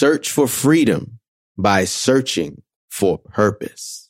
Search for freedom by searching for purpose.